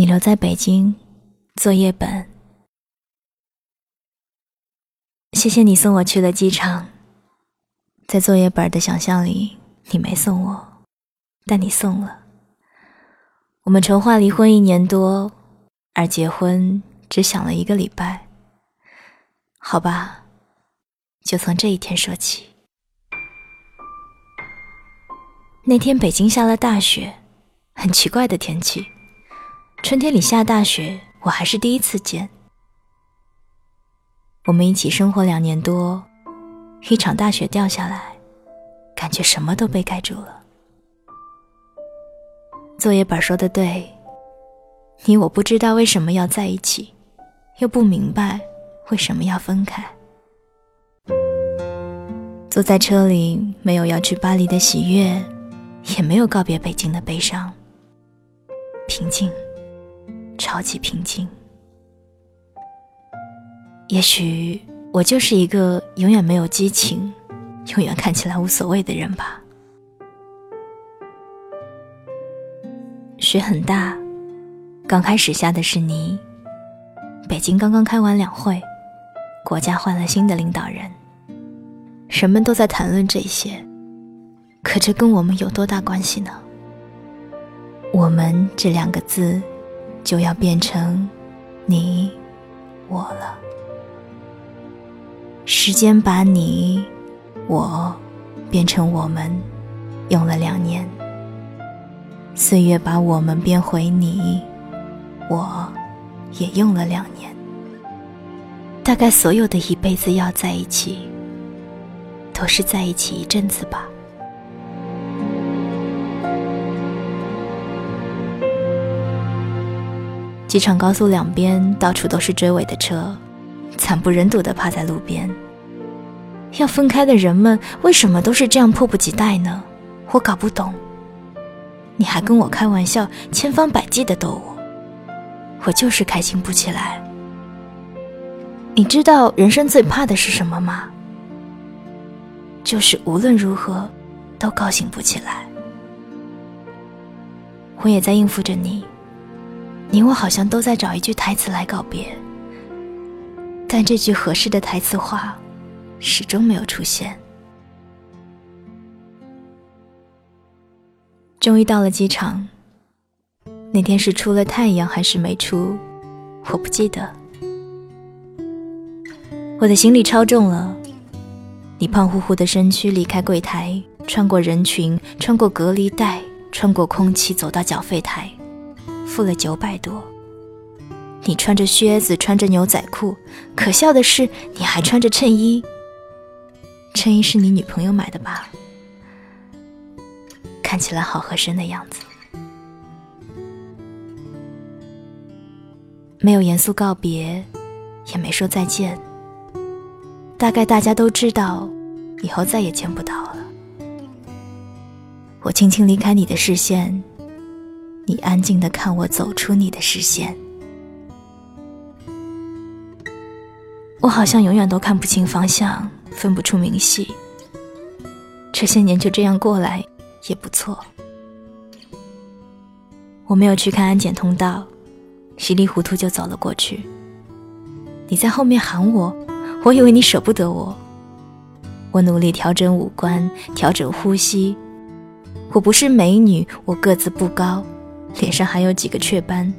你留在北京，作业本。谢谢你送我去了机场，在作业本的想象里，你没送我，但你送了。我们筹划离婚一年多，而结婚只想了一个礼拜。好吧，就从这一天说起。那天北京下了大雪，很奇怪的天气。春天里下大雪，我还是第一次见。我们一起生活两年多，一场大雪掉下来，感觉什么都被盖住了。作业本说的对，你我不知道为什么要在一起，又不明白为什么要分开。坐在车里，没有要去巴黎的喜悦。也没有告别北京的悲伤，平静，超级平静。也许我就是一个永远没有激情、永远看起来无所谓的人吧。雪很大，刚开始下的是泥。北京刚刚开完两会，国家换了新的领导人，人们都在谈论这些。可这跟我们有多大关系呢？我们这两个字，就要变成你我了。时间把你我变成我们，用了两年；岁月把我们变回你我，也用了两年。大概所有的一辈子要在一起，都是在一起一阵子吧。机场高速两边到处都是追尾的车，惨不忍睹地趴在路边。要分开的人们为什么都是这样迫不及待呢？我搞不懂。你还跟我开玩笑，千方百计地逗我，我就是开心不起来。你知道人生最怕的是什么吗？就是无论如何都高兴不起来。我也在应付着你。你我好像都在找一句台词来告别，但这句合适的台词话始终没有出现。终于到了机场，那天是出了太阳还是没出，我不记得。我的行李超重了，你胖乎乎的身躯离开柜台，穿过人群，穿过隔离带，穿过空气，走到缴费台。付了九百多。你穿着靴子，穿着牛仔裤，可笑的是你还穿着衬衣。衬衣是你女朋友买的吧？看起来好合身的样子。没有严肃告别，也没说再见。大概大家都知道，以后再也见不到了。我轻轻离开你的视线。你安静的看我走出你的视线，我好像永远都看不清方向，分不出明细。这些年就这样过来也不错。我没有去看安检通道，稀里糊涂就走了过去。你在后面喊我，我以为你舍不得我。我努力调整五官，调整呼吸。我不是美女，我个子不高。脸上还有几个雀斑，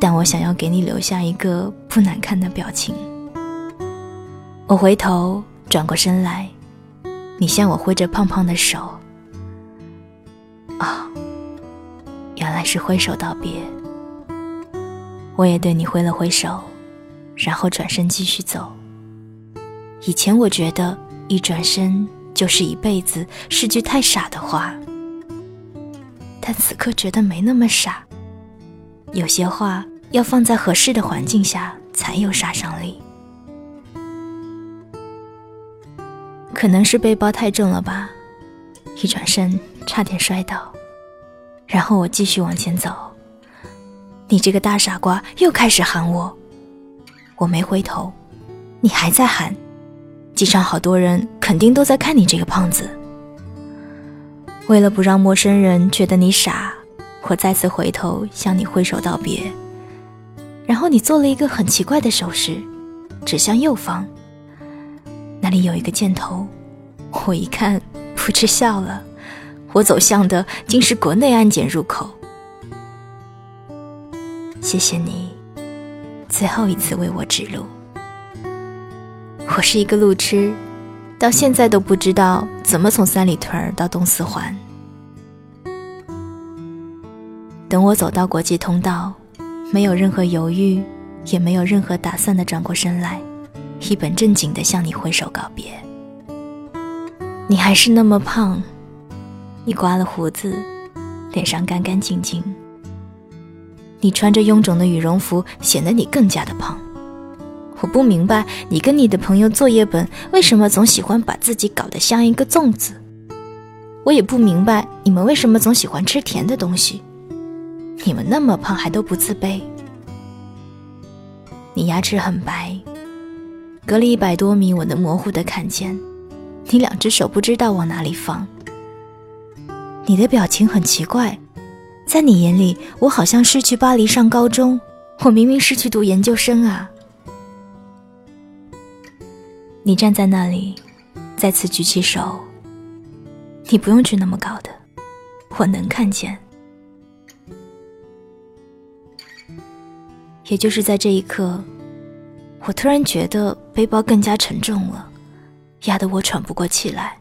但我想要给你留下一个不难看的表情。我回头转过身来，你向我挥着胖胖的手。啊，原来是挥手道别。我也对你挥了挥手，然后转身继续走。以前我觉得一转身就是一辈子是句太傻的话。但此刻觉得没那么傻。有些话要放在合适的环境下才有杀伤力。可能是背包太重了吧，一转身差点摔倒。然后我继续往前走。你这个大傻瓜又开始喊我，我没回头，你还在喊。机场好多人肯定都在看你这个胖子。为了不让陌生人觉得你傻，我再次回头向你挥手道别，然后你做了一个很奇怪的手势，指向右方，那里有一个箭头。我一看，噗嗤笑了。我走向的竟是国内安检入口。谢谢你，最后一次为我指路。我是一个路痴，到现在都不知道怎么从三里屯到东四环。等我走到国际通道，没有任何犹豫，也没有任何打算的转过身来，一本正经的向你挥手告别。你还是那么胖，你刮了胡子，脸上干干净净。你穿着臃肿的羽绒服，显得你更加的胖。我不明白你跟你的朋友作业本为什么总喜欢把自己搞得像一个粽子。我也不明白你们为什么总喜欢吃甜的东西。你们那么胖还都不自卑？你牙齿很白，隔了一百多米，我能模糊的看见。你两只手不知道往哪里放。你的表情很奇怪，在你眼里，我好像是去巴黎上高中，我明明是去读研究生啊。你站在那里，再次举起手。你不用举那么高的，我能看见。也就是在这一刻，我突然觉得背包更加沉重了，压得我喘不过气来。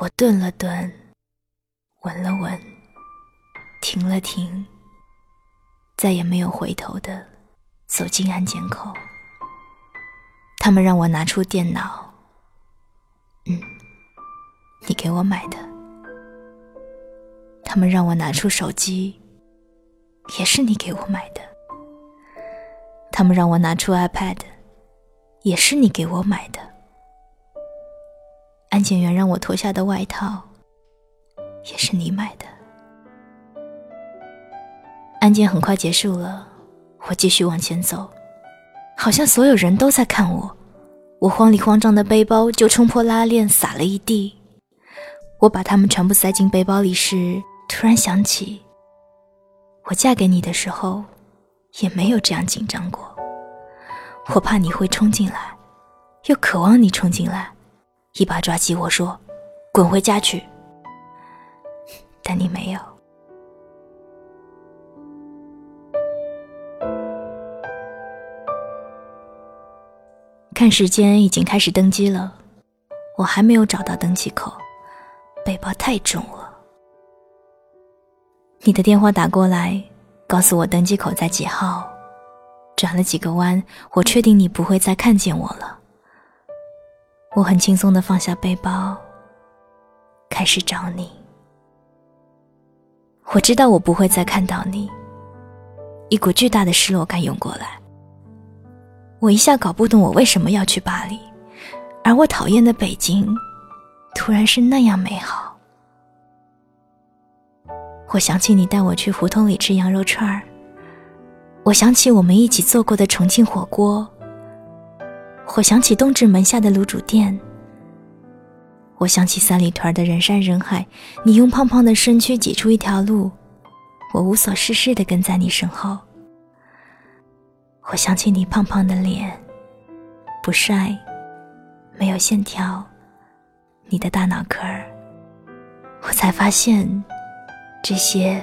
我顿了顿，闻了闻，停了停，再也没有回头的走进安检口。他们让我拿出电脑，嗯，你给我买的。他们让我拿出手机，也是你给我买的。他们让我拿出 iPad，也是你给我买的。安检员让我脱下的外套，也是你买的。安检很快结束了，我继续往前走，好像所有人都在看我。我慌里慌张的背包就冲破拉链，洒了一地。我把它们全部塞进背包里时，突然想起，我嫁给你的时候。也没有这样紧张过。我怕你会冲进来，又渴望你冲进来，一把抓起我说：“滚回家去。”但你没有。看时间，已经开始登机了，我还没有找到登机口，背包太重了。你的电话打过来。告诉我登机口在几号？转了几个弯，我确定你不会再看见我了。我很轻松的放下背包，开始找你。我知道我不会再看到你，一股巨大的失落感涌过来。我一下搞不懂我为什么要去巴黎，而我讨厌的北京，突然是那样美好。我想起你带我去胡同里吃羊肉串儿，我想起我们一起做过的重庆火锅，我想起东直门下的卤煮店，我想起三里屯的人山人海，你用胖胖的身躯挤出一条路，我无所事事的跟在你身后。我想起你胖胖的脸，不帅，没有线条，你的大脑壳儿，我才发现。这些，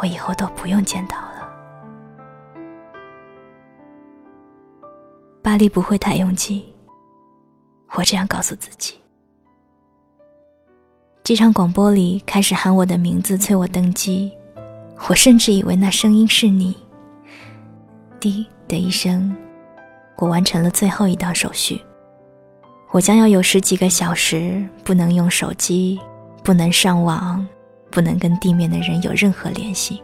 我以后都不用见到了。巴黎不会太拥挤，我这样告诉自己。机场广播里开始喊我的名字，催我登机。我甚至以为那声音是你。滴的一声，我完成了最后一道手续。我将要有十几个小时不能用手机，不能上网。不能跟地面的人有任何联系。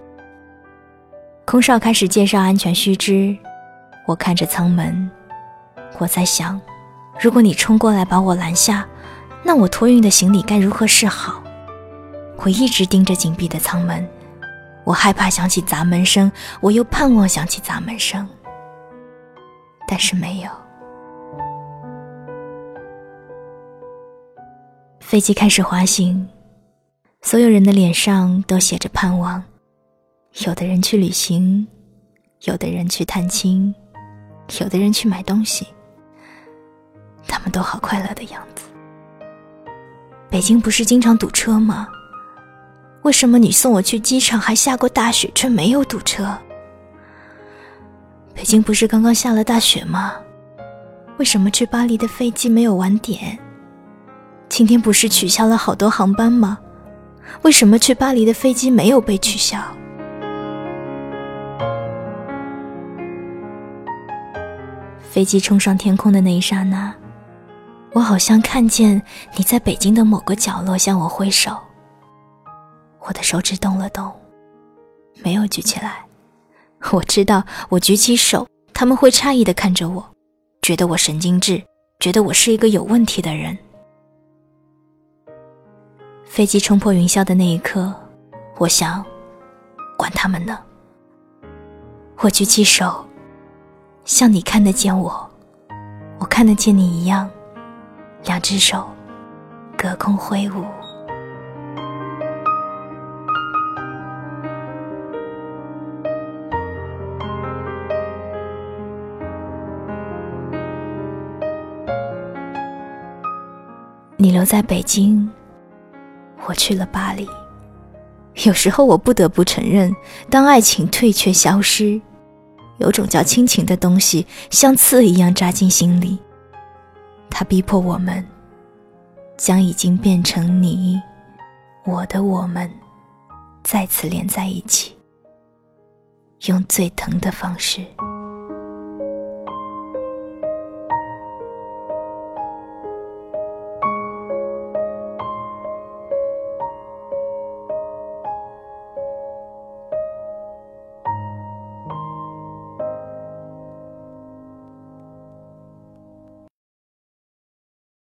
空少开始介绍安全须知，我看着舱门，我在想，如果你冲过来把我拦下，那我托运的行李该如何是好？我一直盯着紧闭的舱门，我害怕响起砸门声，我又盼望响起砸门声，但是没有。飞机开始滑行。所有人的脸上都写着盼望，有的人去旅行，有的人去探亲，有的人去买东西。他们都好快乐的样子。北京不是经常堵车吗？为什么你送我去机场还下过大雪，却没有堵车？北京不是刚刚下了大雪吗？为什么去巴黎的飞机没有晚点？今天不是取消了好多航班吗？为什么去巴黎的飞机没有被取消？飞机冲上天空的那一刹那，我好像看见你在北京的某个角落向我挥手。我的手指动了动，没有举起来。我知道，我举起手，他们会诧异的看着我，觉得我神经质，觉得我是一个有问题的人。飞机冲破云霄的那一刻，我想，管他们呢。我举起手，像你看得见我，我看得见你一样，两只手隔空挥舞。你留在北京，我去了巴黎。有时候我不得不承认，当爱情退却消失，有种叫亲情的东西，像刺一样扎进心里。它逼迫我们，将已经变成你我的我们，再次连在一起，用最疼的方式。